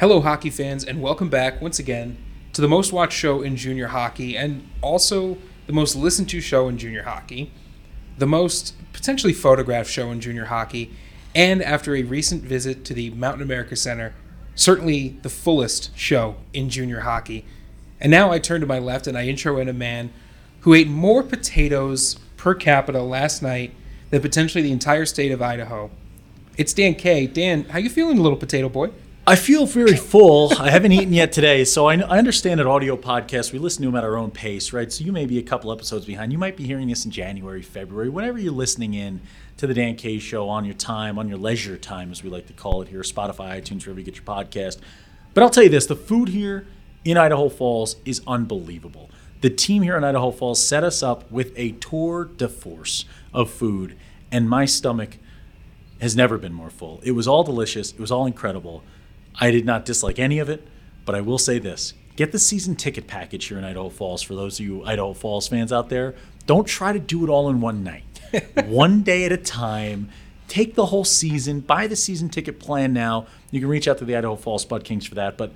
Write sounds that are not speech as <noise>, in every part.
Hello, hockey fans, and welcome back once again to the most watched show in junior hockey and also the most listened to show in junior hockey, the most potentially photographed show in junior hockey, and after a recent visit to the Mountain America Center, certainly the fullest show in junior hockey. And now I turn to my left and I intro in a man who ate more potatoes per capita last night than potentially the entire state of Idaho. It's Dan K. Dan, how you feeling, little potato boy? I feel very full. I haven't eaten yet today, so I, I understand that audio podcasts we listen to them at our own pace, right? So you may be a couple episodes behind. You might be hearing this in January, February, whenever you're listening in to the Dan K Show on your time, on your leisure time, as we like to call it here, Spotify, iTunes, wherever you get your podcast. But I'll tell you this: the food here in Idaho Falls is unbelievable. The team here in Idaho Falls set us up with a tour de force of food, and my stomach has never been more full. It was all delicious. It was all incredible. I did not dislike any of it, but I will say this get the season ticket package here in Idaho Falls for those of you Idaho Falls fans out there. Don't try to do it all in one night, <laughs> one day at a time. Take the whole season, buy the season ticket plan now. You can reach out to the Idaho Falls Spud Kings for that. But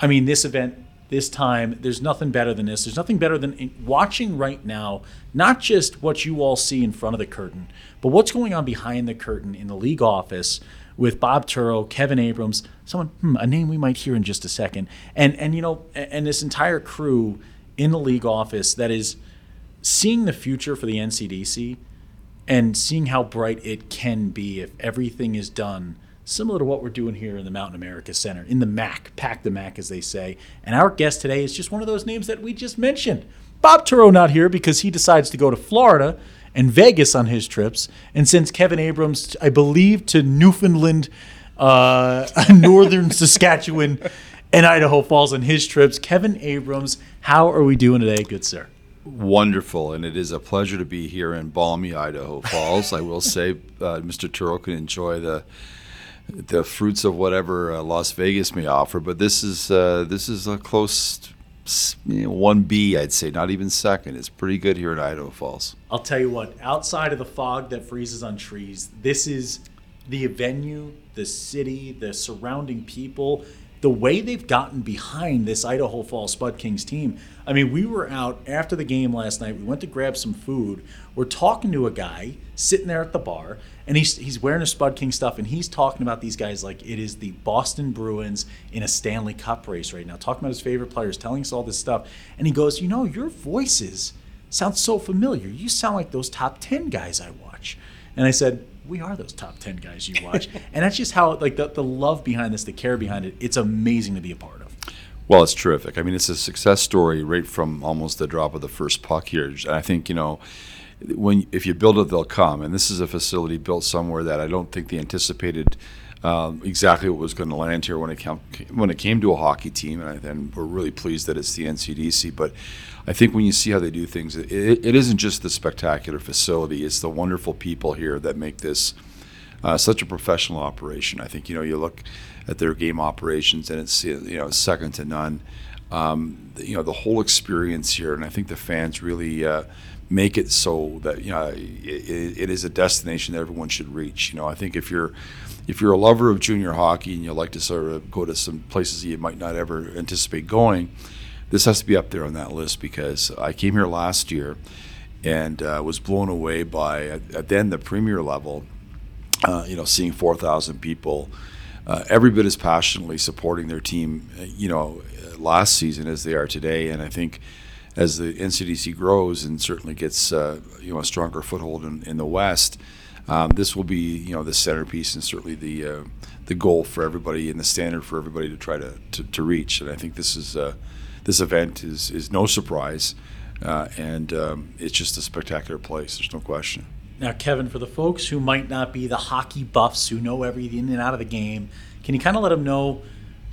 I mean, this event, this time, there's nothing better than this. There's nothing better than watching right now, not just what you all see in front of the curtain, but what's going on behind the curtain in the league office with Bob Turow, Kevin Abrams, someone hmm, a name we might hear in just a second, and and you know, and this entire crew in the league office that is seeing the future for the NCDC and seeing how bright it can be if everything is done similar to what we're doing here in the Mountain America Center, in the MAC, pack the MAC as they say. And our guest today is just one of those names that we just mentioned. Bob Turow not here because he decides to go to Florida and Vegas on his trips, and since Kevin Abrams, I believe, to Newfoundland, uh, <laughs> northern <laughs> Saskatchewan, and Idaho Falls on his trips. Kevin Abrams, how are we doing today, good sir? Wonderful, and it is a pleasure to be here in balmy Idaho Falls. I will say, uh, Mr. Turow can enjoy the the fruits of whatever uh, Las Vegas may offer, but this is uh, this is a close one B, I'd say, not even second. It's pretty good here in Idaho Falls. I'll tell you what, outside of the fog that freezes on trees, this is the venue, the city, the surrounding people, the way they've gotten behind this Idaho Falls Spud Kings team. I mean, we were out after the game last night. We went to grab some food. We're talking to a guy sitting there at the bar, and he's he's wearing a Spud King stuff, and he's talking about these guys like it is the Boston Bruins in a Stanley Cup race right now. Talking about his favorite players, telling us all this stuff, and he goes, "You know, your voices sound so familiar. You sound like those top ten guys I watch." And I said, we are those top 10 guys you watch. <laughs> and that's just how, like, the, the love behind this, the care behind it, it's amazing to be a part of. Well, it's terrific. I mean, it's a success story right from almost the drop of the first puck here. And I think, you know, when if you build it, they'll come. And this is a facility built somewhere that I don't think they anticipated um, exactly what was going to land here when it came when it came to a hockey team. And, I, and we're really pleased that it's the NCDC. But I think when you see how they do things, it, it isn't just the spectacular facility; it's the wonderful people here that make this uh, such a professional operation. I think you know you look at their game operations, and it's you know second to none. Um, you know the whole experience here, and I think the fans really uh, make it so that you know it, it is a destination that everyone should reach. You know, I think if you're if you're a lover of junior hockey and you like to sort of go to some places you might not ever anticipate going this has to be up there on that list because I came here last year and uh, was blown away by at, then the premier level, uh, you know, seeing 4,000 people, uh, every bit as passionately supporting their team, uh, you know, last season as they are today. And I think as the NCDC grows and certainly gets uh, you know a stronger foothold in, in the West. Um, this will be, you know, the centerpiece and certainly the uh, the goal for everybody and the standard for everybody to try to, to, to reach. And I think this is this event is is no surprise, uh, and um, it's just a spectacular place. There's no question. Now, Kevin, for the folks who might not be the hockey buffs who know everything in and out of the game, can you kind of let them know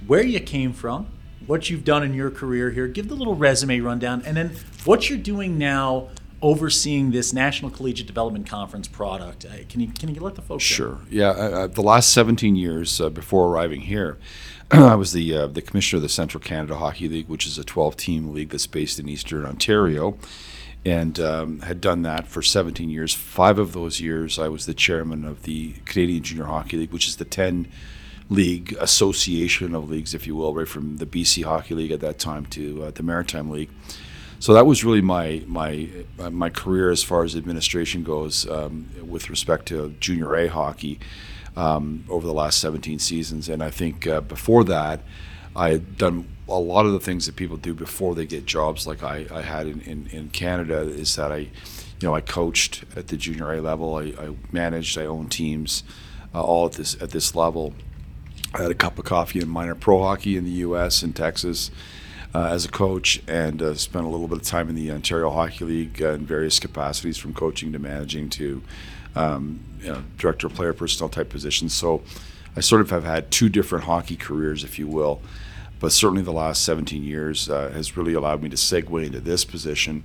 where you came from, what you've done in your career here? Give the little resume rundown, and then what you're doing now overseeing this National Collegiate Development Conference product. Uh, can you can you let the folks? Sure. Yeah. Uh, the last 17 years uh, before arriving here, <clears throat> I was the uh, the commissioner of the Central Canada Hockey League, which is a 12 team league that's based in Eastern Ontario, and um, had done that for 17 years. Five of those years, I was the chairman of the Canadian Junior Hockey League, which is the 10 league association of leagues, if you will, right from the BC Hockey League at that time to uh, the Maritime League. So that was really my my uh, my career as far as administration goes um, with respect to junior A hockey um, over the last 17 seasons. And I think uh, before that, I had done a lot of the things that people do before they get jobs, like I, I had in, in, in Canada, is that I, you know, I coached at the junior A level, I, I managed, I owned teams, uh, all at this at this level. I had a cup of coffee in minor pro hockey in the U.S. in Texas. Uh, as a coach and uh, spent a little bit of time in the Ontario Hockey League uh, in various capacities, from coaching to managing to um, you know, director of player personnel type positions. So I sort of have had two different hockey careers, if you will. But certainly the last 17 years uh, has really allowed me to segue into this position,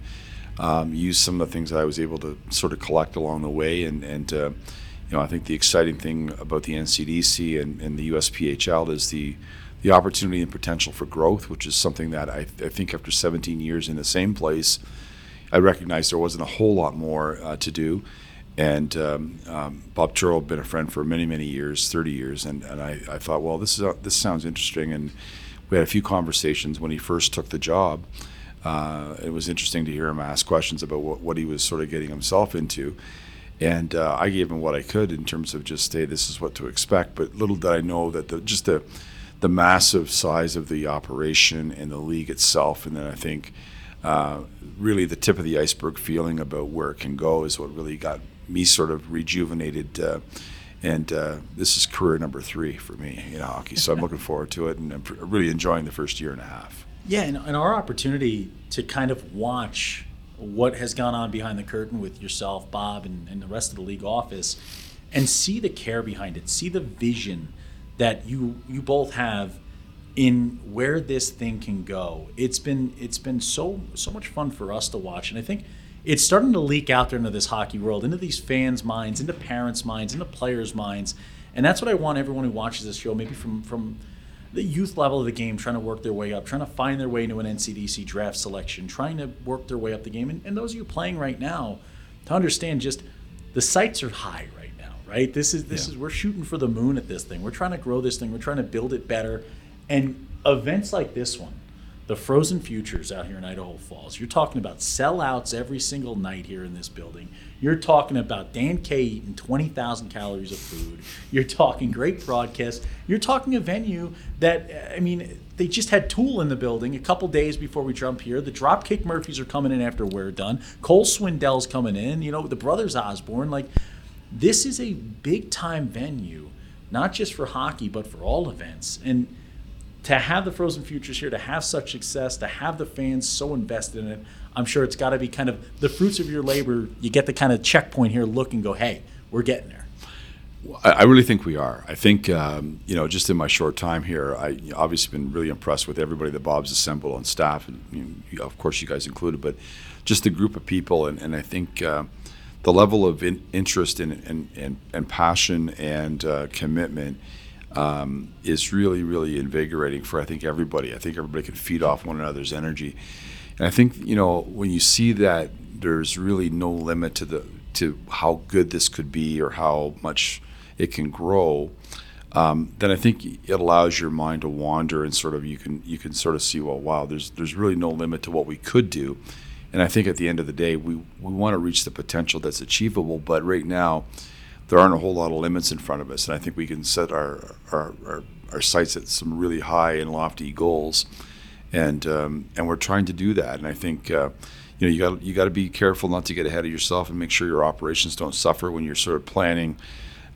um, use some of the things that I was able to sort of collect along the way, and, and uh, you know I think the exciting thing about the NCDC and, and the USPHL is the the opportunity and potential for growth, which is something that I, I think after 17 years in the same place, I recognized there wasn't a whole lot more uh, to do. And um, um, Bob Turow had been a friend for many, many years, 30 years, and, and I, I thought, well, this is a, this sounds interesting. And we had a few conversations when he first took the job. Uh, it was interesting to hear him ask questions about what, what he was sort of getting himself into. And uh, I gave him what I could in terms of just, hey, this is what to expect. But little did I know that the, just the the massive size of the operation and the league itself, and then I think uh, really the tip of the iceberg feeling about where it can go is what really got me sort of rejuvenated. Uh, and uh, this is career number three for me in hockey, so I'm <laughs> looking forward to it, and I'm really enjoying the first year and a half. Yeah, and, and our opportunity to kind of watch what has gone on behind the curtain with yourself, Bob, and, and the rest of the league office, and see the care behind it, see the vision that you you both have in where this thing can go. It's been it's been so so much fun for us to watch, and I think it's starting to leak out there into this hockey world, into these fans' minds, into parents' minds, into players' minds, and that's what I want everyone who watches this show, maybe from from the youth level of the game, trying to work their way up, trying to find their way into an NCDC draft selection, trying to work their way up the game, and, and those of you playing right now, to understand just the sights are high right now, right? This is this yeah. is we're shooting for the moon at this thing. We're trying to grow this thing. We're trying to build it better. And events like this one, the Frozen Futures out here in Idaho Falls, you're talking about sellouts every single night here in this building. You're talking about Dan K eating 20,000 calories of food. You're talking great broadcast. You're talking a venue that, I mean, they just had Tool in the building a couple days before we jump here. The Dropkick Murphys are coming in after we're done. Cole Swindell's coming in. You know, the brothers Osborne. Like, this is a big time venue, not just for hockey, but for all events. And to have the Frozen Futures here, to have such success, to have the fans so invested in it, I'm sure it's got to be kind of the fruits of your labor. You get the kind of checkpoint here, look and go, hey, we're getting there. I really think we are. I think um, you know, just in my short time here, I obviously been really impressed with everybody that Bob's assembled on staff, and you know, of course you guys included, but just the group of people, and, and I think. Uh, the level of in, interest and, and, and, and, passion and uh, commitment um, is really, really invigorating for I think everybody. I think everybody can feed off one another's energy, and I think you know when you see that there's really no limit to the to how good this could be or how much it can grow. Um, then I think it allows your mind to wander and sort of you can you can sort of see well wow there's there's really no limit to what we could do and I think at the end of the day, we, we want to reach the potential that's achievable. But right now, there aren't a whole lot of limits in front of us. And I think we can set our, our, our, our sights at some really high and lofty goals. And, um, and we're trying to do that. And I think, uh, you know, you got you got to be careful not to get ahead of yourself and make sure your operations don't suffer when you're sort of planning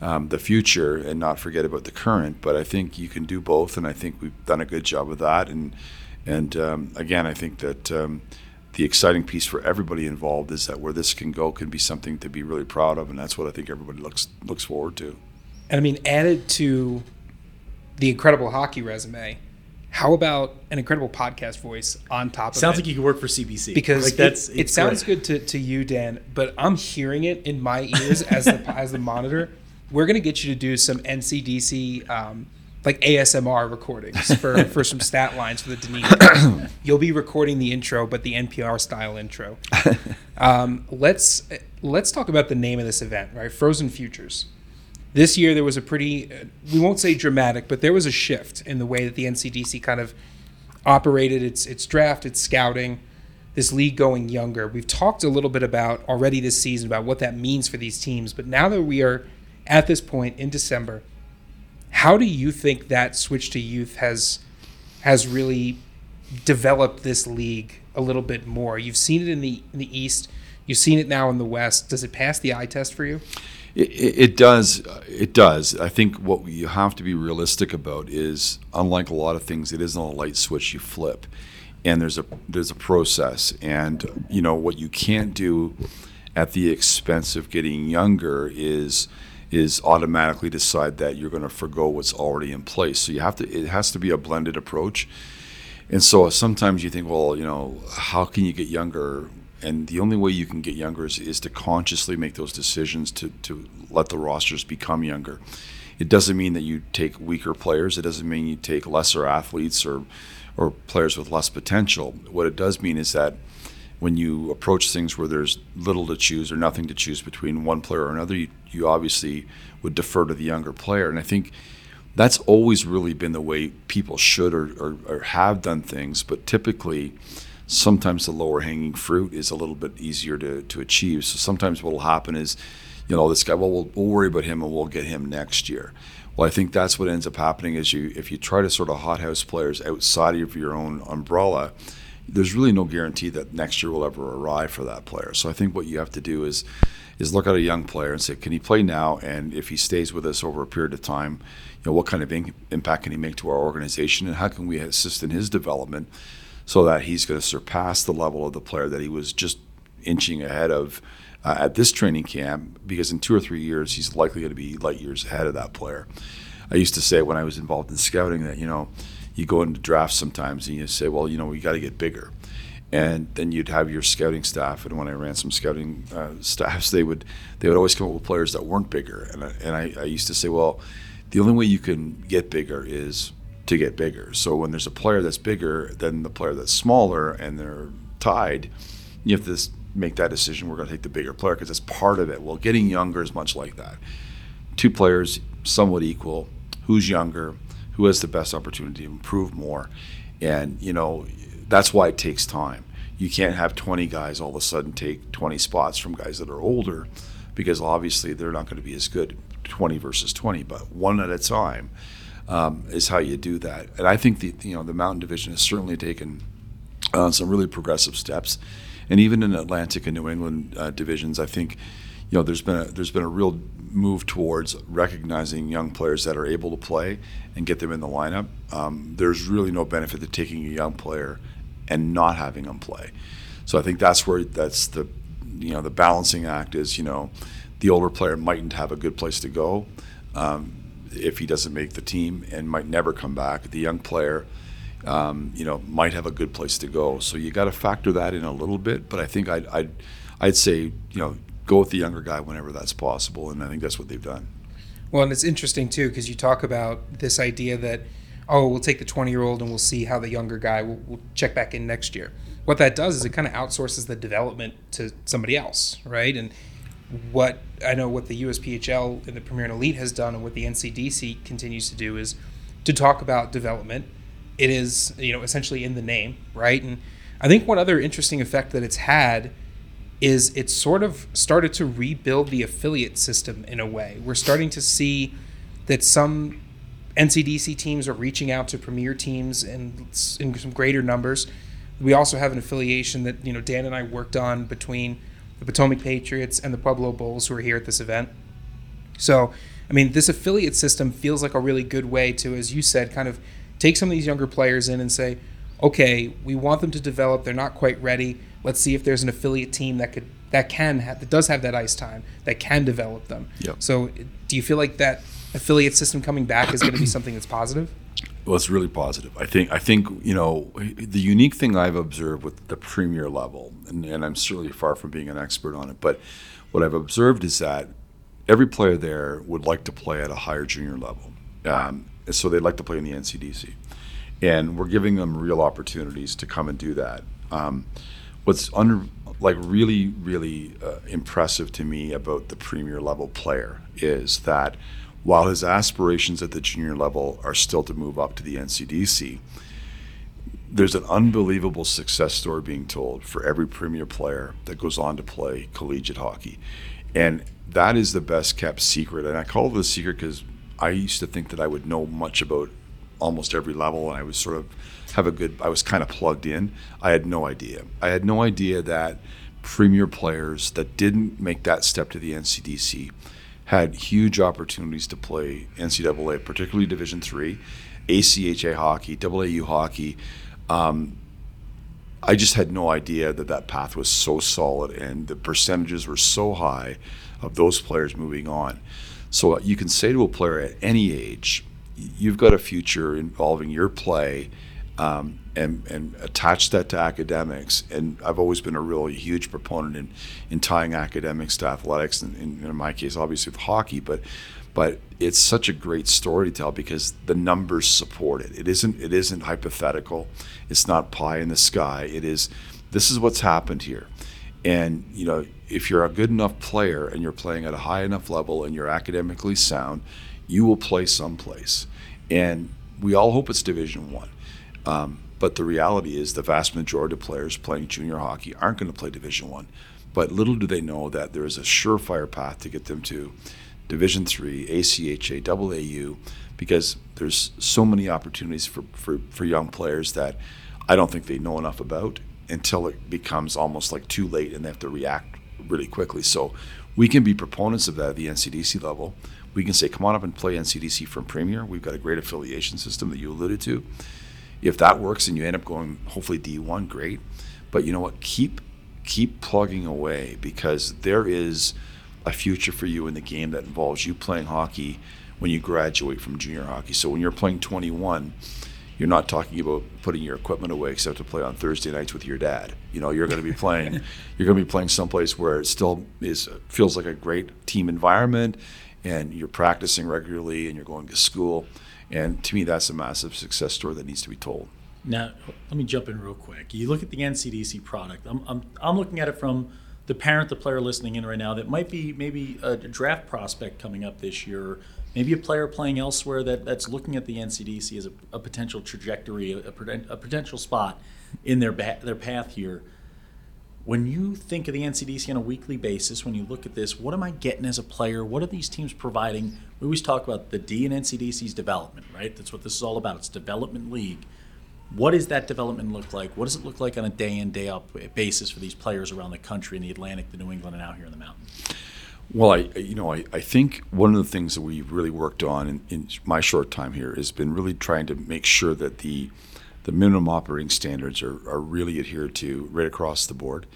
um, the future and not forget about the current. But I think you can do both, and I think we've done a good job of that. And and um, again, I think that um, the exciting piece for everybody involved is that where this can go can be something to be really proud of, and that's what I think everybody looks looks forward to. And I mean, added to the incredible hockey resume, how about an incredible podcast voice on top of sounds it? Sounds like you could work for CBC. Because like that's it, it sounds good to, to you, Dan, but I'm hearing it in my ears as the <laughs> as the monitor. We're gonna get you to do some NCDC um, like ASMR recordings for, <laughs> for some stat lines for the Dunedin. <clears throat> You'll be recording the intro, but the NPR style intro. <laughs> Um, let's let's talk about the name of this event, right? Frozen Futures. This year there was a pretty, uh, we won't say dramatic, but there was a shift in the way that the NCDC kind of operated its its draft, its scouting, this league going younger. We've talked a little bit about already this season about what that means for these teams, but now that we are at this point in December, how do you think that switch to youth has has really developed this league a little bit more? You've seen it in the in the East, you've seen it now in the West. Does it pass the eye test for you? It, it, does. Uh, it does. I think what you have to be realistic about is, unlike a lot of things, it isn't a light switch you flip, and there's a there's a process, and you know what you can't do at the expense of getting younger is is automatically decide that you're going to forego what's already in place. So you have to. It has to be a blended approach, and so sometimes you think, well, you know, how can you get younger and the only way you can get younger is, is to consciously make those decisions to, to let the rosters become younger. It doesn't mean that you take weaker players. It doesn't mean you take lesser athletes or or players with less potential. What it does mean is that when you approach things where there's little to choose or nothing to choose between one player or another, you, you obviously would defer to the younger player. And I think that's always really been the way people should or, or, or have done things. But typically, sometimes the lower hanging fruit is a little bit easier to, to achieve. So sometimes what will happen is, you know, this guy, well, well, we'll worry about him and we'll get him next year. Well, I think that's what ends up happening is you if you try to sort of hothouse players outside of your own umbrella, there's really no guarantee that next year will ever arrive for that player. So I think what you have to do is is look at a young player and say, can he play now? And if he stays with us over a period of time, you know, what kind of in- impact can he make to our organization, and how can we assist in his development? so that he's going to surpass the level of the player that he was just inching ahead of uh, at this training camp because in two or three years he's likely going to be light years ahead of that player. I used to say when I was involved in scouting that you know you go into drafts sometimes and you say well you know we got to get bigger and then you'd have your scouting staff and when I ran some scouting uh, <laughs> staffs they would they would always come up with players that weren't bigger and I, and I, I used to say well the only way you can get bigger is to get bigger. So when there's a player that's bigger than the player that's smaller and they're tied, you have to make that decision. We're going to take the bigger player because that's part of it. Well, getting younger is much like that. Two players, somewhat equal. Who's younger? Who has the best opportunity to improve more? And, you know, that's why it takes time. You can't have 20 guys all of a sudden take 20 spots from guys that are older because obviously they're not going to be as good 20 versus 20, but one at a time um, is how you do that. And I think the you know the Mountain Division has certainly taken uh, some really progressive steps, and even in Atlantic and New England uh, divisions, I think you know there's been a, there's been a real move towards recognizing young players that are able to play and get them in the lineup. Um, there's really no benefit to taking a young player and not having them play. So I think that's where that's the you know the balancing act is you know the older player mightn't have a good place to go. Um, if he doesn't make the team and might never come back. The young player, um, you know, might have a good place to go. So you got to factor that in a little bit. But I think I'd, I'd, I'd say, you know, go with the younger guy whenever that's possible, and I think that's what they've done. Well, and it's interesting too because you talk about this idea that oh, we'll take the 20 year old and we'll see how the younger guy will we'll check back in next year. What that does is it kind of outsources the development to somebody else, right? And what I know what the USPHL and the Premier and Elite has done, and what the NCDC continues to do is to talk about development. It is you know essentially in the name, right? And I think one other interesting effect that it's had is it sort of started to rebuild the affiliate system in a way. We're starting to see that some NCDC teams are reaching out to premier teams in, in some greater numbers. We also have an affiliation that you know Dan and I worked on between the Potomac Patriots, and the Pueblo Bulls who are here at this event. So, I mean, this affiliate system feels like a really good way to, as you said, kind of take some of these younger players in and say, okay, we want them to develop. They're not quite ready. Let's see if there's an affiliate team that could that can have, that does have that ice time that can develop them. Yep. So, do you feel like that affiliate system coming back is going to be something that's positive? Well, it's really positive. I think. I think you know the unique thing I've observed with the premier level, and, and I'm certainly far from being an expert on it, but what I've observed is that every player there would like to play at a higher junior level, um, so they'd like to play in the NCDC, and we're giving them real opportunities to come and do that. Um, what's under like really really uh, impressive to me about the premier level player is that while his aspirations at the junior level are still to move up to the NCDC, there's an unbelievable success story being told for every premier player that goes on to play collegiate hockey. And that is the best kept secret. And I call it a secret because I used to think that I would know much about almost every level and I was sort of have a good I was kind of plugged in. I had no idea. I had no idea that premier players that didn't make that step to the NCDC had huge opportunities to play NCAA, particularly Division three, ACHA hockey, AAU hockey. Um, I just had no idea that that path was so solid and the percentages were so high of those players moving on. So you can say to a player at any age, you've got a future involving your play um, and, and attach that to academics. And I've always been a really huge proponent in, in tying academics to athletics, and in, in my case, obviously with hockey, but but it's such a great story to tell because the numbers support it. It isn't it isn't hypothetical. It's not pie in the sky. It is this is what's happened here. And you know, if you're a good enough player and you're playing at a high enough level and you're academically sound, you will play someplace. And we all hope it's Division One. Um, but the reality is, the vast majority of players playing junior hockey aren't going to play Division One. But little do they know that there is a surefire path to get them to Division Three, ACHA, AAU, because there's so many opportunities for, for, for young players that I don't think they know enough about until it becomes almost like too late and they have to react really quickly. So we can be proponents of that at the NCDC level. We can say, come on up and play NCDC from Premier. We've got a great affiliation system that you alluded to. If that works and you end up going hopefully D1, great. But you know what? Keep keep plugging away because there is a future for you in the game that involves you playing hockey when you graduate from junior hockey. So when you're playing 21, you're not talking about putting your equipment away except to play on Thursday nights with your dad. You know, you're going to be playing <laughs> you're going to be playing someplace where it still is feels like a great team environment and you're practicing regularly and you're going to school. And to me that's a massive success story that needs to be told. Now, let me jump in real quick. You look at the NCDC product. I'm, I'm, I'm looking at it from the parent, the player listening in right now that might be maybe a draft prospect coming up this year, maybe a player playing elsewhere that, that's looking at the NCDC as a, a potential trajectory, a, a, potential spot in their ba- their path here. When you think of the NCDC on a weekly basis, when you look at this, what am I getting as a player? What are these teams providing? We always talk about the D and NCDC's development, right? That's what this is all about. It's development league what does that development look like? What does it look like on a day in, day out basis for these players around the country in the Atlantic, the New England, and out here in the mountain? Well, I you know I, I think one of the things that we've really worked on in, in my short time here has been really trying to make sure that the the minimum operating standards are, are really adhered to right across the board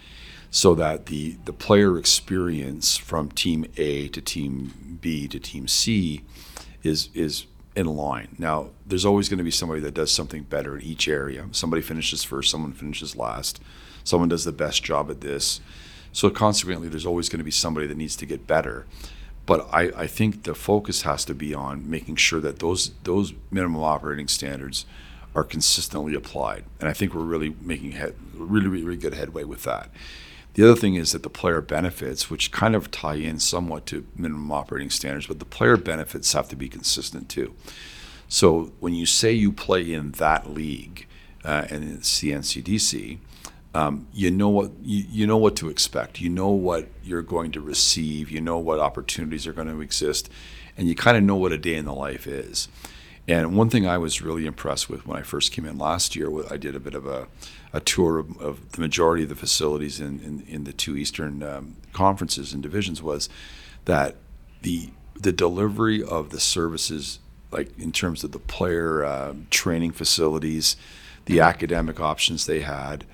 so that the the player experience from team A to team B to team C is is in line. Now, there's always going to be somebody that does something better in each area. Somebody finishes first, someone finishes last, someone does the best job at this. So consequently, there's always going to be somebody that needs to get better. But I, I think the focus has to be on making sure that those those minimum operating standards are consistently applied. And I think we're really making head, really, really, really good headway with that. The other thing is that the player benefits, which kind of tie in somewhat to minimum operating standards, but the player benefits have to be consistent too. So when you say you play in that league, uh, and it's the NCDC, um, you know what you, you know what to expect. You know what you're going to receive. You know what opportunities are going to exist, and you kind of know what a day in the life is. And one thing I was really impressed with when I first came in last year, I did a bit of a, a tour of, of, the majority of the facilities in, in, in the two Eastern um, conferences and divisions, was that the the delivery of the services, like in terms of the player uh, training facilities, the academic options they had,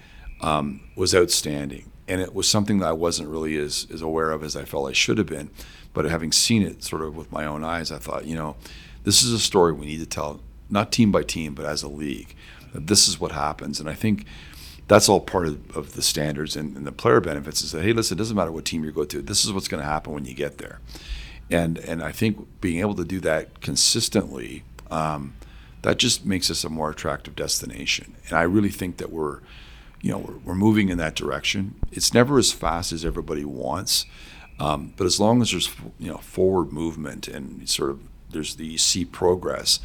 um, was outstanding. And it was something that I wasn't really as, as aware of as I felt I should have been. But having seen it sort of with my own eyes, I thought, you know, this is a story we need to tell, not team by team, but as a league. That this is what happens, and I think that's all part of, of the standards and, and, the player benefits. Is that hey, listen, it doesn't matter what team you go to. This is what's going to happen when you get there, and and I think being able to do that consistently. Um, that just makes us a more attractive destination. And I really think that we're, you know, we're, we're moving in that direction. It's never as fast as everybody wants, um, but as long as there's, you know, forward movement and sort of there's the you see progress.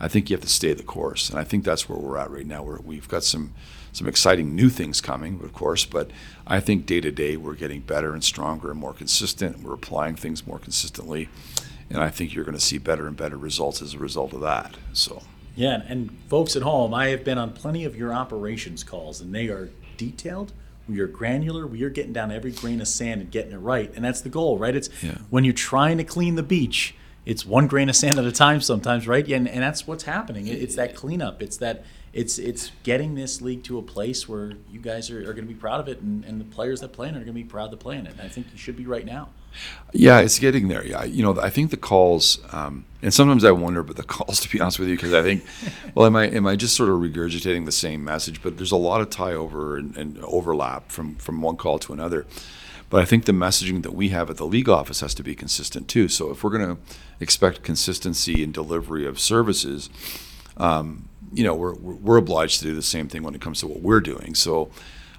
I think you have to stay the course, and I think that's where we're at right now. Where we've got some some exciting new things coming, of course, but I think day to day we're getting better and stronger and more consistent. And We're applying things more consistently, and I think you're going to see better and better results as a result of that. So. Yeah, and folks at home, I have been on plenty of your operations calls, and they are detailed. We are granular. We are getting down every grain of sand and getting it right, and that's the goal, right? It's Yeah. when you're trying to clean the beach, it's one grain of sand at a time sometimes, right? And, and that's what's happening. It- It's that cleanup. It's that it's it's getting this league to a place where you guys are, are going to be proud of it, and, and the players that play in it are going to be proud to play in it. And I think you should be right now. Yeah, it's getting there. Yeah, you know, I think the calls, um, and sometimes I wonder about the <laughs> calls, to be honest with you, because I think, <laughs> well, am I am I just sort of regurgitating the same message? But there's a lot of tie over and, and overlap from from one call to another. But I think the messaging that we have at the league office has to be consistent too. So if we're going to expect consistency in delivery of services, um, you know, we're we're obliged to do the same thing when it comes to what we're doing. So.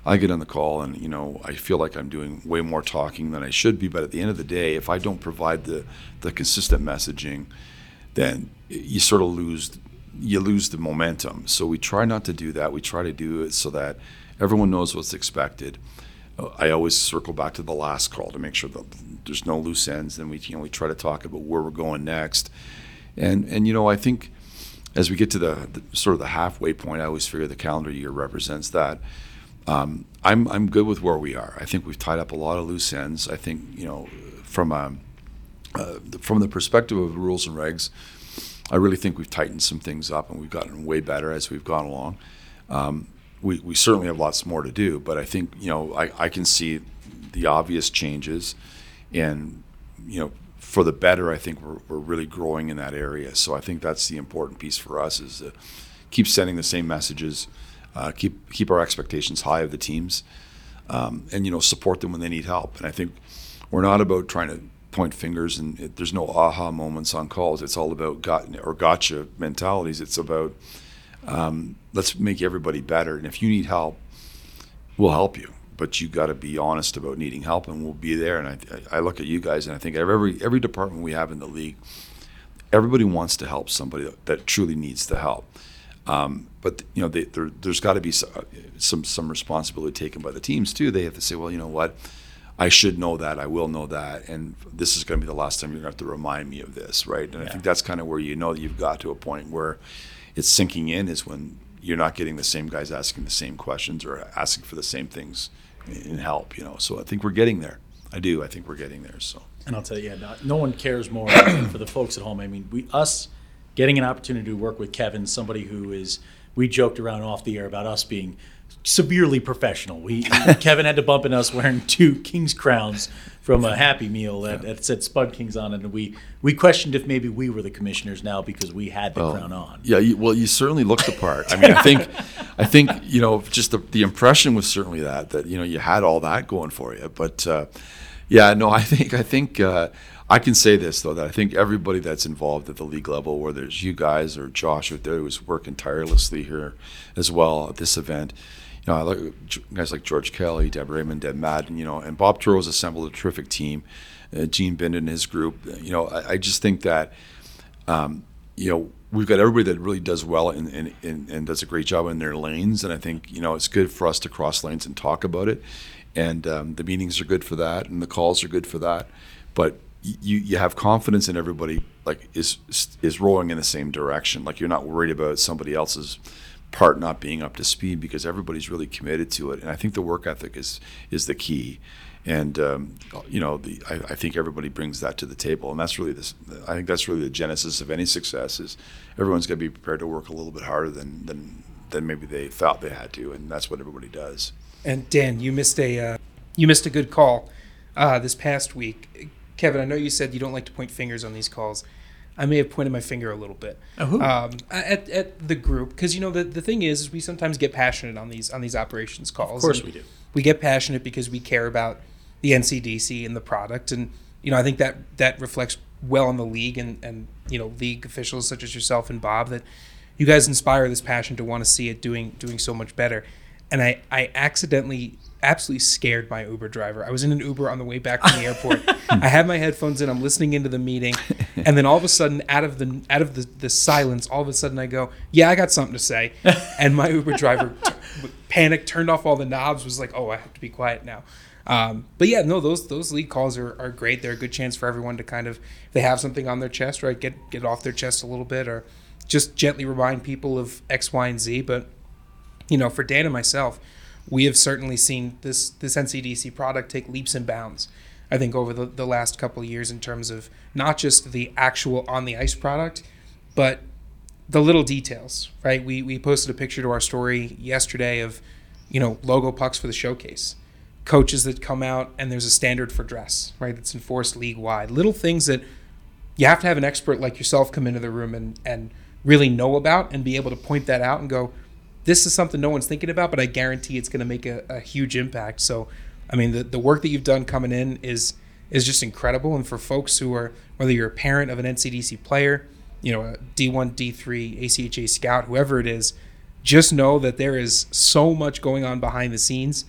I get on the call and you know I feel like I'm doing way more talking than I should be. But at the end of the day, if I don't provide the the consistent messaging, then you sort of lose you lose the momentum. So we try not to do that. We try to do it so that everyone knows what's expected. I always circle back to the last call to make sure that there's no loose ends. And we you know we try to talk about where we're going next. And and you know I think as we get to the, the sort of the halfway point, I always figure the calendar year represents that. Um, I'm I'm good with where we are. I think we've tied up a lot of loose ends. I think you know from a uh, from the perspective of rules and regs, I really think we've tightened some things up and we've gotten way better as we've gone along. Um, we, we certainly have lots more to do, but I think you know I, I can see the obvious changes, and you know for the better. I think we're, we're really growing in that area. So I think that's the important piece for us is to keep sending the same messages, uh, keep keep our expectations high of the teams, um, and you know support them when they need help. And I think we're not about trying to point fingers and it, there's no aha moments on calls. It's all about got or gotcha mentalities. It's about um, let's make everybody better. And if you need help, we'll help you. But you got to be honest about needing help, and we'll be there. And I, I look at you guys, and I think every every department we have in the league, everybody wants to help somebody that, truly needs the help. Um, but you know, they, there, there's got to be some, some some responsibility taken by the teams too. They have to say, well, you know what, I should know that, I will know that, and this is going to be the last time you're going to have to remind me of this, right? And I think that's kind of where you know that you've got to a point where it's sinking in is when you're not getting the same guys asking the same questions or asking for the same things in help, you know. So I think we're getting there. I do. I think we're getting there. So. And I'll tell you, yeah, no, no one cares more <coughs> for the folks at home. I mean, we us getting an opportunity to work with Kevin, somebody who is. We joked around off the air about us being severely professional. We <laughs> Kevin had to bump in us wearing two King's crowns from a Happy Meal that, that said Spud Kings on it, and we we questioned if maybe we were the commissioners now because we had the Well, crown on. Yeah, you, well, you certainly looked the part. I mean, I think, <laughs> I think you know, just the, the impression was certainly that that you know you had all that going for you. But uh, yeah, no, I think I think uh, I can say this though that I think everybody that's involved at the league level, whether it's you guys or Josh out there who's working tirelessly here as well at this event. You know, I like guys like George Kelly, Deb Raymond, Deb Madden, you know, and Bob Turow's assembled a terrific team. Uh, Gene Binden and his group. You know, I, I just think that um, you know, we've got everybody that really does well and, and, and, and does a great job in their lanes. And I think, you know, it's good for us to cross lanes and talk about it. And um, the meetings are good for that, and the calls are good for that. But you, you have confidence in everybody, like, is, is rowing in the same direction. Like, you're not worried about somebody else's part not being up to speed because everybody's really committed to it. And I think the work ethic is, is the key and um, you know the, I, I think everybody brings that to the table and that's really this i think that's really the genesis of any success is everyone's got to be prepared to work a little bit harder than, than than maybe they thought they had to and that's what everybody does And Dan, you missed a uh, you missed a good call uh, this past week. Kevin, I know you said you don't like to point fingers on these calls. I may have pointed my finger a little bit Oh, um, at, at the group because you know the, the thing is, is we sometimes get passionate on these on these operations calls. Of course we do. We get passionate because we care about the NCDC and the product, and you know I think that that reflects well on the league and and you know league officials such as yourself and Bob that you guys inspire this passion to want to see it doing doing so much better. And I I accidentally absolutely scared my Uber driver. I was in an Uber on the way back from the airport. I had my headphones in. I'm listening into the meeting, and then all of a sudden, out of the out of the, the silence, all of a sudden I go, "Yeah, I got something to say," and my Uber driver t- panicked, turned off all the knobs, was like, "Oh, I have to be quiet now." Um, but yeah, no, those those lead calls are, are great. They're a good chance for everyone to kind of if they have something on their chest, right? Get get off their chest a little bit, or just gently remind people of X, Y, and Z. But you know, for Dan and myself, we have certainly seen this this NCDC product take leaps and bounds. I think over the, the last couple years in terms of not just the actual on the ice product, but the little details, right? We we posted a picture to our story yesterday of, you know, logo pucks for the showcase, coaches that come out and there's a standard for dress, right? That's enforced league wide. Little things that you have to have an expert like yourself come into the room and and really know about and be able to point that out and go, this is something no one's thinking about, but I guarantee it's going to make a, a, huge impact. So, I mean, the, the work that you've done coming in is is just incredible. And for folks who are, whether you're a parent of an NCDC player, you know, a D1, D3, ACHA scout, whoever it is, just know that there is so much going on behind the scenes.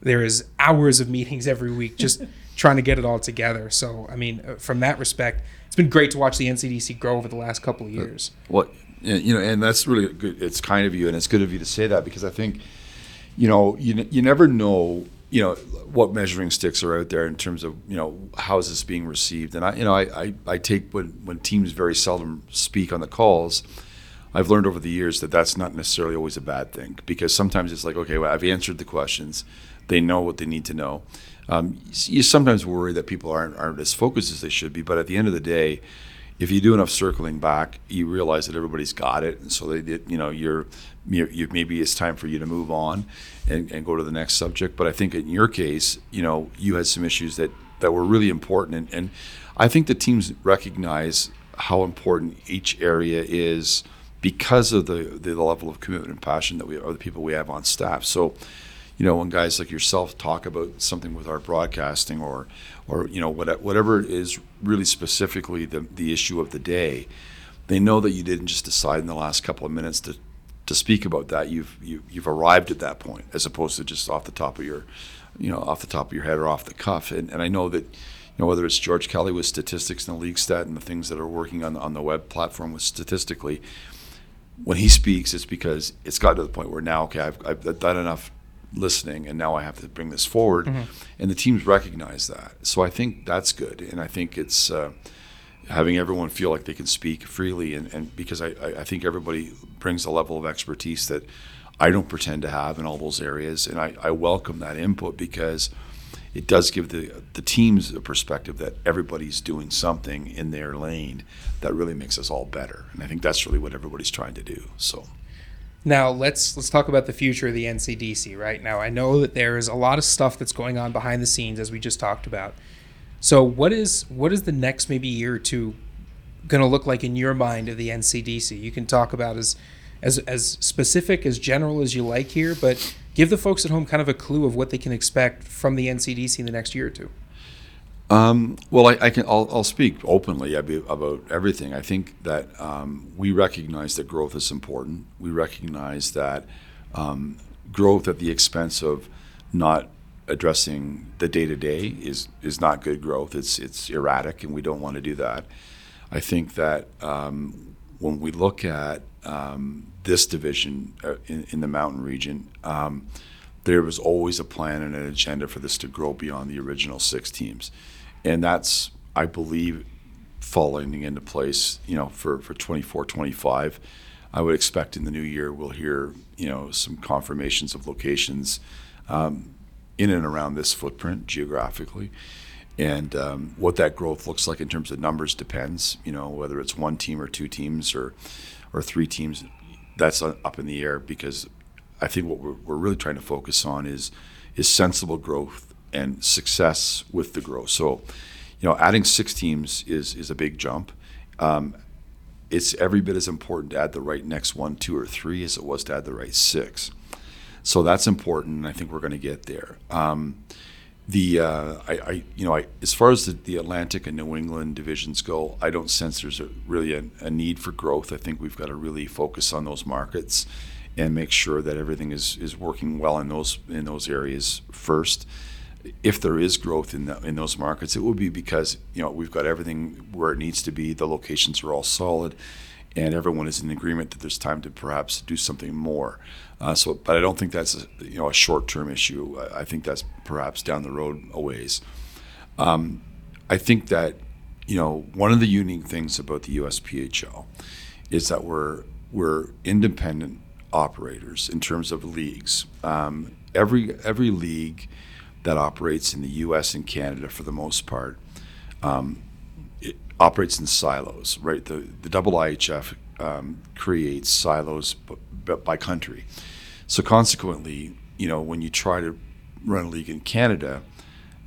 There is hours of meetings every week <laughs> just trying to get it all together. So, I mean, uh, from that respect, it's been great to watch the NCDC grow over the last couple of years. What you know, and that's really good. It's kind of you, and it's good of you to say that because I think, you know, you you never know, you know, what measuring sticks are out there in terms of you know how is this being received. And I, you know, I I, I take when when teams very seldom speak on the calls. I've learned over the years that that's not necessarily always a bad thing because sometimes it's like, okay, well, I've answered the questions, they know what they need to know. Um, you sometimes worry that people aren't aren't as focused as they should be, but at the end of the day, if you do enough circling back, you realize that everybody's got it, and so they. You know, you're, you're you, maybe it's time for you to move on and, and go to the next subject. But I think in your case, you know, you had some issues that that were really important, and, and I think the teams recognize how important each area is because of the the level of commitment and passion that we are the people we have on staff. So you know, when guys like yourself talk about something with our broadcasting or, or you know, whatever is really specifically the, the issue of the day, they know that you didn't just decide in the last couple of minutes to, to speak about that. You've you, have you have arrived at that point, as opposed to just off the top of your, you know, off the top of your head or off the cuff. And, and I know that, you know, whether it's George Kelly with statistics and the league stat and the things that are working on on the web platform with statistically, when he speaks, it's because it's got to the point where now, okay, I've, I've done enough listening, and now I have to bring this forward. Mm-hmm. And the teams recognize that. So I think that's good. And I think it's uh, having everyone feel like they can speak freely. And, and because I, I think everybody brings a level of expertise that I don't pretend to have in all those areas. And I, I welcome that input because it does give the the teams a perspective that everybody's doing something in their lane that really makes us all better. And I think that's really what everybody's trying to do. So. Now let's let's talk about the future of the NCDC. Right now, I know that there is a lot of stuff that's going on behind the scenes, as we just talked about. So, what is what is the next maybe year or two going to look like in your mind of the NCDC? You can talk about as as as specific as general as you like here, but give the folks at home kind of a clue of what they can expect from the NCDC in the next year or two. Um, well, I, I, can. I'll, I'll, speak openly about everything. I think that um, we recognize that growth is important. We recognize that um, growth at the expense of not addressing the day to day is is not good growth. It's it's erratic, and we don't want to do that. I think that um, when we look at um, this division uh, in, in, the mountain region um, there was always a plan and an agenda for this to grow beyond the original six teams and that's I believe falling into place. You know, for for 24, 25. I would expect in the new year we'll hear you know some confirmations of locations um, in and around this footprint geographically. And um, what that growth looks like in terms of numbers depends. You know, whether it's one team or two teams or or three teams, that's up in the air because I think what we're, we're really trying to focus on is is sensible growth and success with the growth. So, you know, adding six teams is is a big jump. Um, it's every bit as important to add the right next one, two, or three as it was to add the right six. So that's important, and I think we're going to get there. Um, the uh, I, I, you know I, as far as the, the, Atlantic and New England divisions go, I don't sense there's a, really a, a, need for growth. I think we've got to really focus on those markets and make sure that everything is, is working well in those in those areas first. If there is growth in the, in those markets, it will be because you know we've got everything where it needs to be. The locations are all solid, and everyone is in agreement that there's time to perhaps do something more. Uh, so, but I don't think that's a, you know a short term issue. I, I think that's perhaps down the road a ways. Um, I think that you know one of the unique things about the USPHL is that we're we're independent operators in terms of leagues. Um, every every league that operates in the U.S. and Canada, for the most part, um, it operates in silos. Right, the the double IHF um, creates silos b- b- by country. So consequently, you know, when you try to run a league in Canada,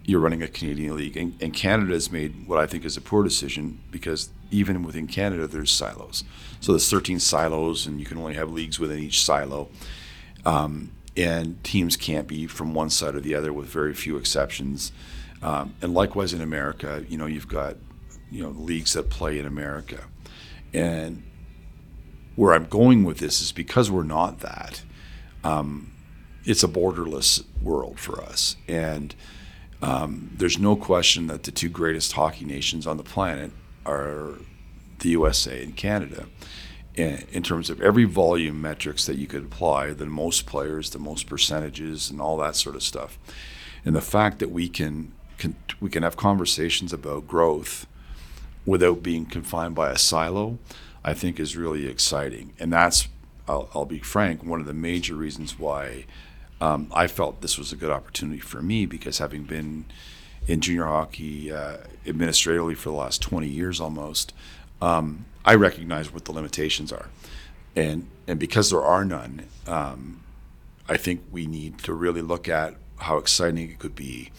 you're running a Canadian league, and, and Canada has made what I think is a poor decision because even within Canada, there's silos. So there's 13 silos, and you can only have leagues within each silo. Um, and teams can't be from one side or the other, with very few exceptions. Um, and likewise in America, you know, you've got you know leagues that play in America, and where I'm going with this is because we're not that. Um, it's a borderless world for us, and um, there's no question that the two greatest hockey nations on the planet are the USA and Canada. In, terms of every volume metrics that you could apply, the most players, the most percentages, and all that sort of stuff, and the fact that we can, can we can have conversations about growth without being confined by a silo, I think is really exciting, and that's I'll, I'll be frank, one of the major reasons why um, I felt this was a good opportunity for me because having been in junior hockey uh, administratively for the last 20 years almost, um, I recognize what the limitations are. And, and because there are none, um, I think we need to really look at how exciting it could be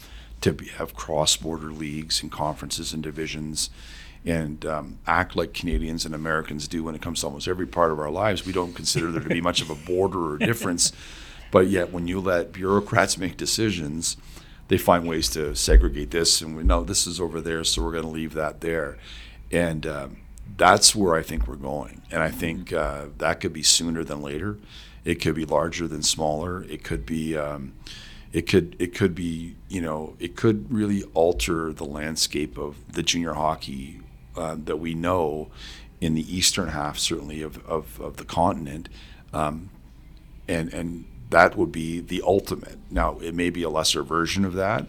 to be, have cross border leagues and conferences and divisions and um, act like Canadians and Americans do when it comes to almost every part of our lives. We don't consider there to be much of a border or difference. <laughs> But yet, when you let bureaucrats make decisions, they find ways to segregate this, and we know this is over there, so we're going to leave that there. And um, that's where I think we're going. And I think uh, that could be sooner than later. It could be larger than smaller. It could be. Um, it could it could be you know it could really alter the landscape of the junior hockey uh, that we know in the eastern half certainly of, of, of the continent um, and and that would be the ultimate. Now, it may be a lesser version of that,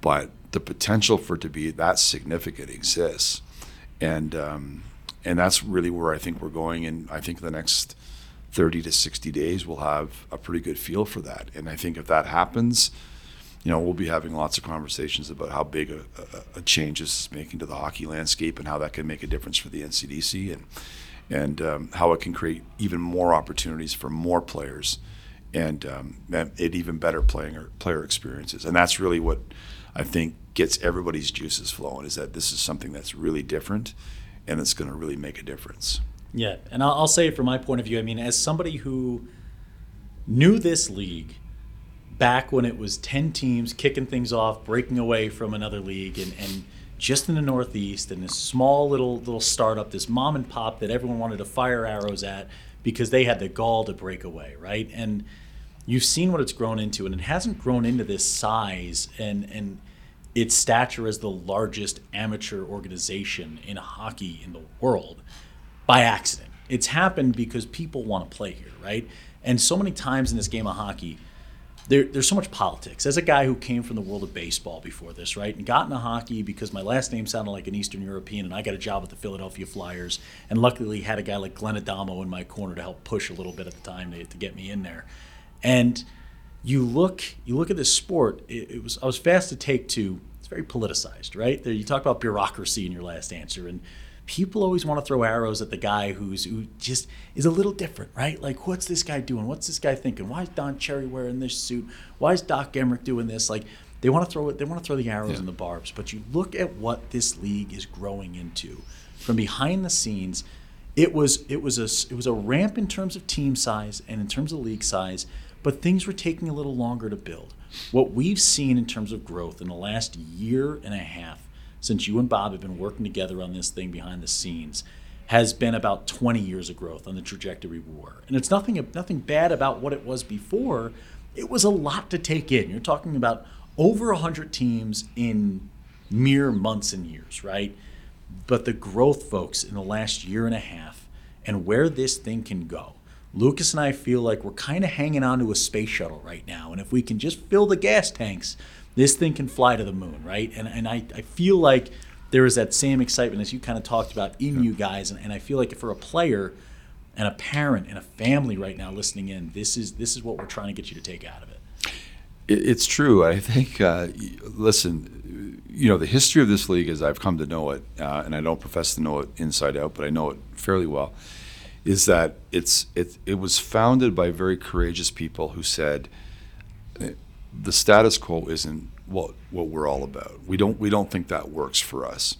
but the potential for it to be that significant exists, and um, and that's really where I think we're going. And I think the next thirty to sixty days we'll have a pretty good feel for that. And I think if that happens, you know, we'll be having lots of conversations about how big a, a, a change this is making to the hockey landscape and how that can make a difference for the NCDC and and um, how it can create even more opportunities for more players and um, even better playing or player experiences. And that's really what I think gets everybody's juices flowing is that this is something that's really different and it's going to really make a difference. Yeah, and I'll, I'll say from my point of view, I mean, as somebody who knew this league back when it was 10 teams kicking things off, breaking away from another league, and, and just in the Northeast, and this small little little startup, this mom and pop that everyone wanted to fire arrows at because they had the gall to break away, right? And you've seen what it's grown into, and it hasn't grown into this size and and its stature as the largest amateur organization in hockey in the world by accident. It's happened because people want to play here, right? And so many times in this game of hockey, there, there's so much politics. As a guy who came from the world of baseball before this, right, and got into hockey because my last name sounded like an Eastern European, and I got a job with the Philadelphia Flyers, and luckily had a guy like Glenn Adamo in my corner to help push a little bit at the time to, to get me in there. And you look, you look at this sport. It, it was I was fast to take to. It's very politicized, right? There, you talk about bureaucracy in your last answer, and people always want to throw arrows at the guy who's who just is a little different, right? Like, what's this guy doing? What's this guy thinking? Why is Don Cherry wearing this suit? Why is Doc Emrick doing this? Like, they want to throw it. They want to throw the arrows yeah. and the barbs. But you look at what this league is growing into from behind the scenes. It was it was a it was a ramp in terms of team size and in terms of league size, but things were taking a little longer to build. What we've seen in terms of growth in the last year and a half since you and Bob have been working together on this thing behind the scenes has been about 20 years of growth on the trajectory we were. And it's nothing nothing bad about what it was before. It was a lot to take in. You're talking about over 100 teams in mere months and years, right? But the growth, folks, in the last year and a half and where this thing can go. Lucas and I feel like we're kind of hanging on to a space shuttle right now. And if we can just fill the gas tanks, this thing can fly to the moon, right? And, and I, I feel like there is that same excitement as you kind of talked about in you guys. And, and I feel like if for a player and a parent and a family right now listening in, this is this is what we're trying to get you to take out of it. It's true. I think. Uh, listen, you know, the history of this league, as I've come to know it, uh, and I don't profess to know it inside out, but I know it fairly well, is that it's it it was founded by very courageous people who said the status quo isn't what what we're all about. We don't we don't think that works for us,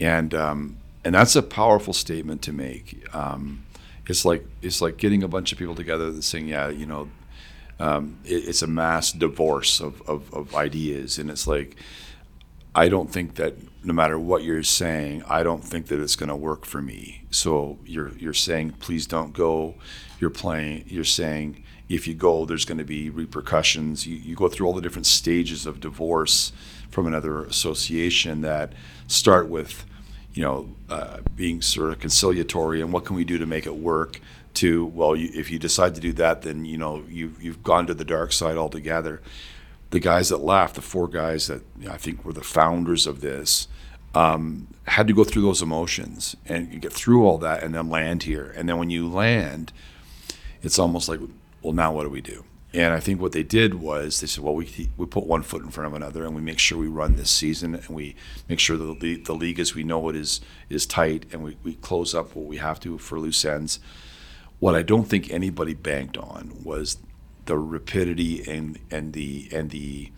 and um, and that's a powerful statement to make. Um, it's like it's like getting a bunch of people together and saying, yeah, you know, um, it, it's a mass divorce of, of, of ideas, and it's like I don't think that no matter what you're saying, I don't think that it's going to work for me. So you're you're saying please don't go. You're playing. You're saying if you go, there's going to be repercussions. You, you go through all the different stages of divorce from another association that start with, you know, uh, being sort of conciliatory and what can we do to make it work. To well, you, if you decide to do that, then you know you you've gone to the dark side altogether. The guys that left, the four guys that you know, I think were the founders of this, um, had to go through those emotions and get through all that and then land here. And then when you land, it's almost like well, now what do we do? And I think what they did was they said, well, we, we put one foot in front of another, and we make sure we run this season, and we make sure that the, the league as we know it is is tight, and we, we close up what we have to for loose ends. What I don't think anybody banked on was the rapidity and and the and the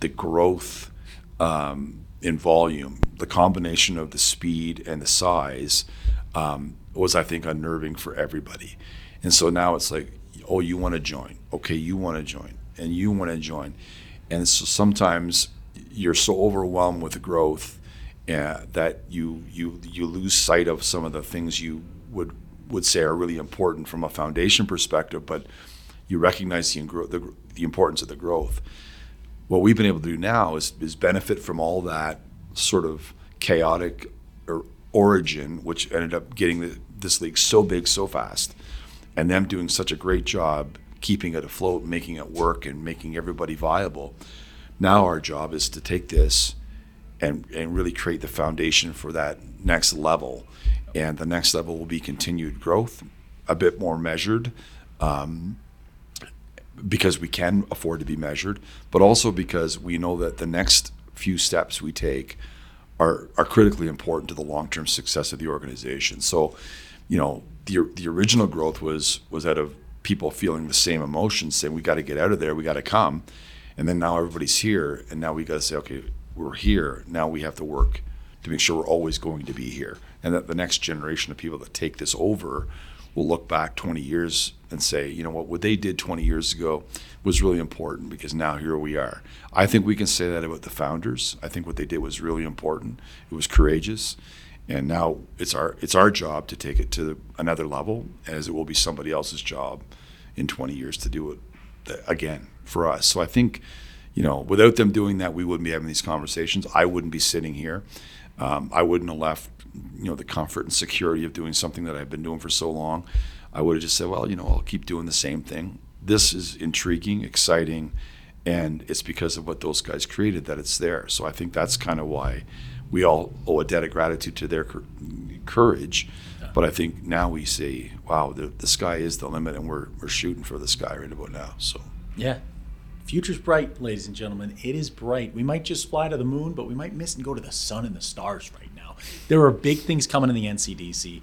the growth um, in volume, the combination of the speed and the size um, was, I think, unnerving for everybody. And so now it's like oh, you want to join. Okay, you want to join, and you want to join. And so sometimes you're so overwhelmed with growth uh, that you you you lose sight of some of the things you would would say are really important from a foundation perspective, but you recognize the, the, the importance of the growth. What we've been able to do now is, is benefit from all that sort of chaotic or origin, which ended up getting the, this league so big so fast and them doing such a great job keeping it afloat, making it work, and making everybody viable. Now our job is to take this and and really create the foundation for that next level, and the next level will be continued growth, a bit more measured. Um, because we can afford to be measured, but also because we know that the next few steps we take are, are critically important to the long term success of the organization. So, you know, the the original growth was was out of people feeling the same emotions, saying we got to get out of there, we got to come, and then now everybody's here, and now we got to say, okay, we're here. Now we have to work to make sure we're always going to be here, and that the next generation of people that take this over will look back 20 years and say, you know what, what they did 20 years ago was really important because now here we are. I think we can say that about the founders. I think what they did was really important. It was courageous and now it's our it's our job to take it to another level as it will be somebody else's job in 20 years to do it again for us so i think you know without them doing that we wouldn't be having these conversations i wouldn't be sitting here um, i wouldn't have left you know the comfort and security of doing something that i've been doing for so long i would have just said well you know i'll keep doing the same thing this is intriguing exciting and it's because of what those guys created that it's there so i think that's kind of why we all owe a debt of gratitude to their courage. But I think now we see, wow, the, the sky is the limit, and we're, we're shooting for the sky right about now. So yeah, future's bright, ladies and gentlemen. It is bright. We might just fly to the moon, but we might miss and go to the sun and the stars right. There are big things coming in the NCDC.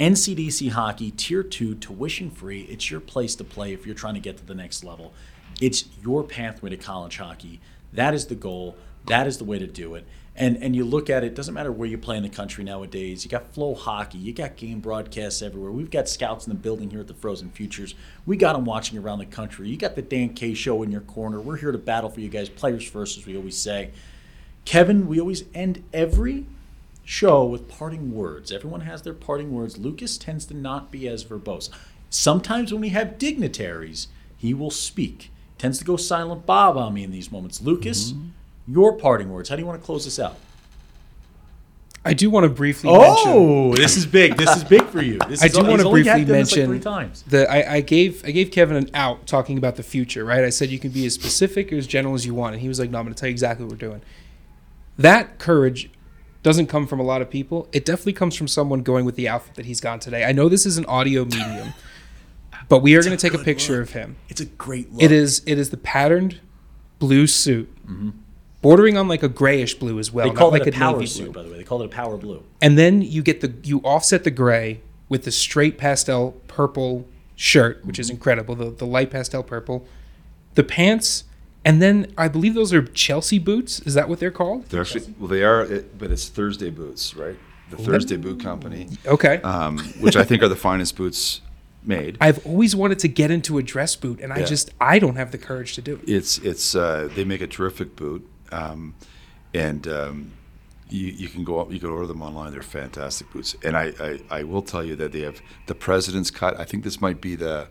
NCDC hockey, tier two, tuition free. It's your place to play if you're trying to get to the next level. It's your pathway to college hockey. That is the goal. That is the way to do it. And and you look at it, doesn't matter where you play in the country nowadays. You got FloHockey, you got game broadcasts everywhere. We've got scouts in the building here at the Frozen Futures. We got them watching around the country. You got the Dan K show in your corner. We're here to battle for you guys, players first, as we always say. Kevin, we always end every show with parting words. Everyone has their parting words. Lucas tends to not be as verbose. Sometimes when we have dignitaries, he will speak. Tends to go silent Bob on me in these moments. Lucas, mm-hmm. your parting words. How do you want to close this out? I do want to briefly oh, mention. Oh, this is big. This is big for you. <laughs> This I is, do he's want to briefly like mention three times. that I, I gave I gave Kevin an out talking about the future, right? I said you can be as specific or as general as you want, and he was like, "No, I'm going to tell you exactly what we're doing." That courage doesn't come from a lot of people. It definitely comes from someone going with the outfit that he's gone today. I know this is an audio medium, <laughs> but we are going to take a picture look. of him. It's a great look. It is it is the patterned blue suit, bordering on like a grayish blue as well, Mm-hmm. They call not like it a power suit, blue. by the way. They call it a power blue. And then you get the you offset the gray with the straight pastel purple shirt, which Mm-hmm. is incredible. The the light pastel purple, the pants, and then I believe those are Chelsea boots. Is that what they're called? They're actually well, they are, it, but it's Thursday Boots, right? The Thursday Boot Company, Okay. um, which I think are the finest boots made. <laughs> I've always wanted to get into a dress boot, and I Yeah. just I don't have the courage to do it. It's it's uh, they make a terrific boot, um, and um, you you can go up, you can order them online. They're fantastic boots, and I, I I will tell you that they have the president's cut. I think this might be the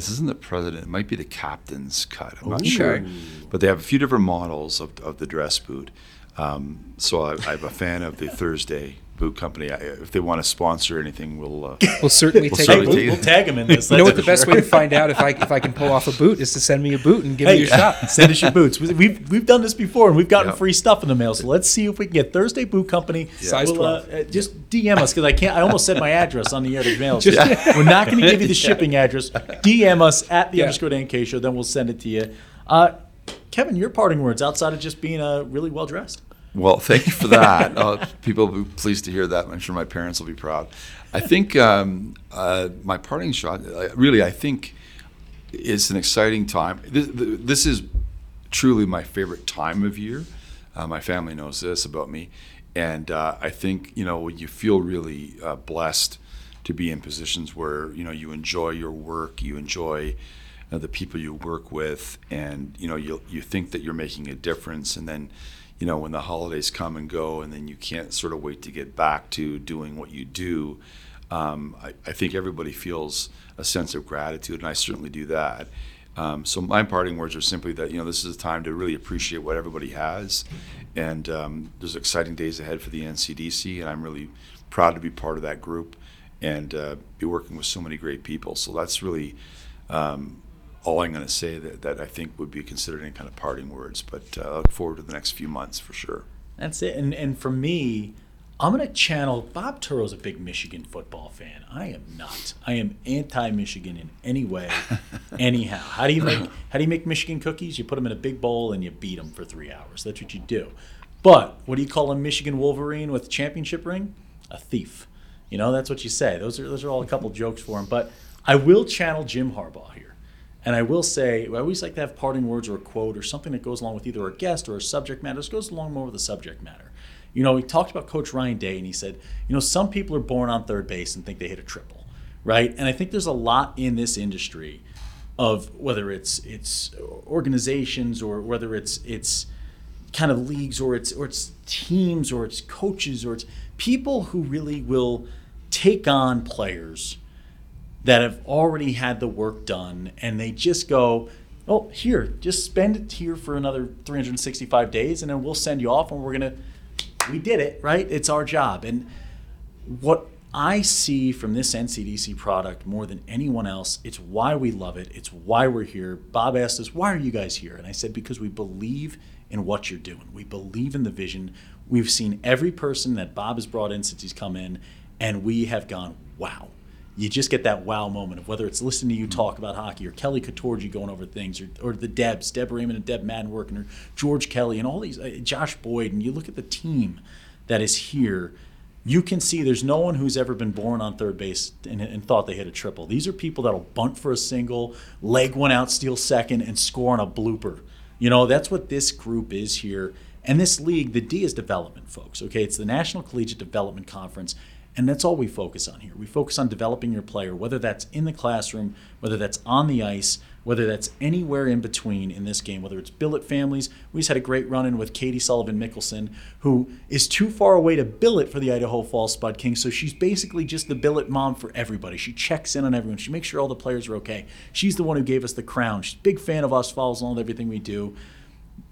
this isn't the president. It might be the captain's cut. I'm not sure, but they have a few different models of, of the dress boot. Um, so I, I'm a fan of the Thursday Boot Company. If they want to sponsor anything, we'll. Uh, <laughs> We'll certainly We'll take certainly a We'll, boot. we'll tag them in this. You know what the for best way to find out if I if I can pull off a boot is to send me a boot and give me Hey, a shot. <laughs> send us your boots. We- We've we've done this before, and we've gotten Yeah. free stuff in the mail. So let's see if we can get Thursday Boot Company. Size We'll, uh, uh, just DM us because I can't. I almost said my address on the air to mail. Just- <laughs> We're not going to give you the shipping address. DM us at the Yeah. underscore Dan K show. Then we'll send it to you. Uh, Kevin, your parting words outside of just being uh, really well dressed. Well, thank you for <laughs> that. uh, people will be pleased to hear that. I'm sure my parents will be proud. I think um, uh, my parting shot, really, I think it's an exciting time. This, this is truly my favorite time of year. Uh, my family knows this about me. And uh, I think, you know, you feel really uh, blessed to be in positions where, you know, you enjoy your work, you enjoy the people you work with, and, you know, you, you think that you're making a difference. And then, you know, when the holidays come and go, and then you can't sort of wait to get back to doing what you do, um, I, I think everybody feels a sense of gratitude, and I certainly do that. Um, so my parting words are simply that you know this is a time to really appreciate what everybody has, and um, there's exciting days ahead for the NCDC, and I'm really proud to be part of that group and uh, be working with so many great people. So that's really um, all I'm going to say that, that I think would be considered any kind of parting words. But uh, I look forward to the next few months for sure. That's it. And and for me, I'm gonna channel. Bob Turow's a big Michigan football fan. I am not. I am anti-Michigan in any way, <laughs> anyhow. How do you make How do you make Michigan cookies? You put them in a big bowl and you beat them for three hours. That's what you do. But what do you call a Michigan Wolverine with a championship ring? A thief. You know that's what you say. Those are those are all a couple jokes for him. But I will channel Jim Harbaugh here. And I will say, I always like to have parting words or a quote or something that goes along with either a guest or a subject matter. This goes along more with the subject matter. You know, he talked about Coach Ryan Day, and he said, you know, some people are born on third base and think they hit a triple, right? And I think there's a lot in this industry of whether it's it's organizations or whether it's it's kind of leagues or it's or it's teams or it's coaches or it's people who really will take on players that have already had the work done and they just go oh here just spend it here for another 365 days and then we'll send you off and we're gonna we did it right? It's our job. And what i see from this ncdc product more than anyone else it's why we love it. It's why we're here. Bob asked us why are you guys here? And i said because we believe in what you're doing. We believe in the vision. We've seen every person that bob has brought in since he's come in and we have gone wow you just get that wow moment of whether it's listening to you talk about hockey or Kelly Katorji going over things or, or the Debs, Deb Raymond and Deb Madden working or George Kelly and all these, uh, Josh Boyd, and you look at the team that is here, you can see there's no one who's ever been born on third base and, and thought they hit a triple. These are people that'll bunt for a single, leg one out, steal second, and score on a blooper. You know, that's what this group is here. And this league, the D is development, folks. Okay, it's the National Collegiate Development Conference. And that's all we focus on here. We focus on developing your player, whether that's in the classroom, whether that's on the ice, whether that's anywhere in between in this game, whether it's billet families. We just had a great run in with Katie Sullivan Mickelson, who is too far away to billet for the Idaho Falls Spud Kings. So she's basically just the billet mom for everybody. She checks in on everyone. She makes sure all the players are okay. She's the one who gave us the crown. She's a big fan of us, follows along with everything we do.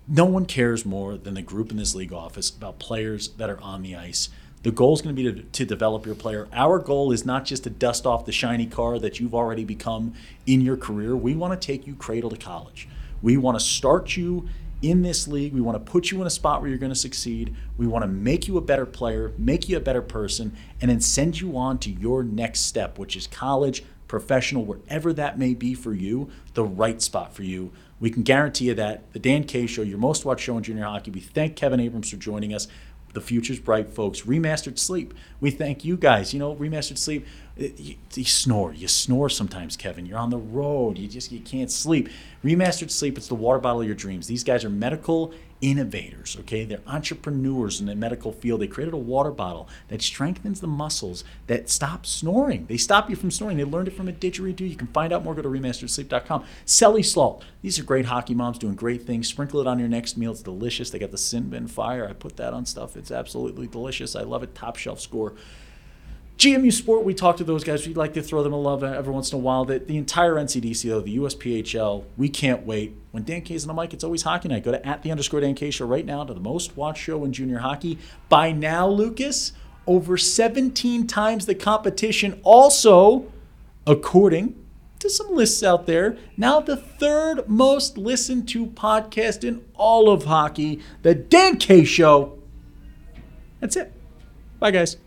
No one cares more than the group in this league office about players that are on the ice. The goal is going to be to, to, develop your player. Our goal is not just to dust off the shiny car that you've already become in your career. We want to take you cradle to college. We want to start you in this league. We want to put you in a spot where you're going to succeed. We want to make you a better player, make you a better person, and then send you on to your next step, which is college, professional, wherever that may be for you, the right spot for you. We can guarantee you that. The Dan K Show, your most watched show in junior hockey. We thank Kevin Abrams for joining us. The future's bright, folks. Remastered Sleep. We thank you guys. You know, Remastered Sleep. You, you, snore. You snore sometimes, Kevin. You're on the road. You just you can't sleep. Remastered Sleep. It's the water bottle of your dreams. These guys are medical innovators, okay? They're entrepreneurs in the medical field. They created a water bottle that strengthens the muscles that stop snoring. They stop you from snoring. They learned it from a didgeridoo. You can find out more. Go to remasteredsleep.com. Selly Salt. These are great hockey moms doing great things. Sprinkle it on your next meal. It's delicious. They got the Sin Bin Fire. I put that on stuff. It's absolutely delicious. I love it. Top shelf score. GMU Sport, we talk to those guys. We'd like to throw them a love every once in a while. The, the entire NCDC, though, the USPHL, we can't wait. When Dan K's on the mic, it's always hockey night. Go to at the underscore Dan K show right now to the most watched show in junior hockey. By now, Lucas, over 17 times the competition. Also, according to some lists out there, now the third most listened to podcast in all of hockey, the Dan K Show. That's it. Bye, guys.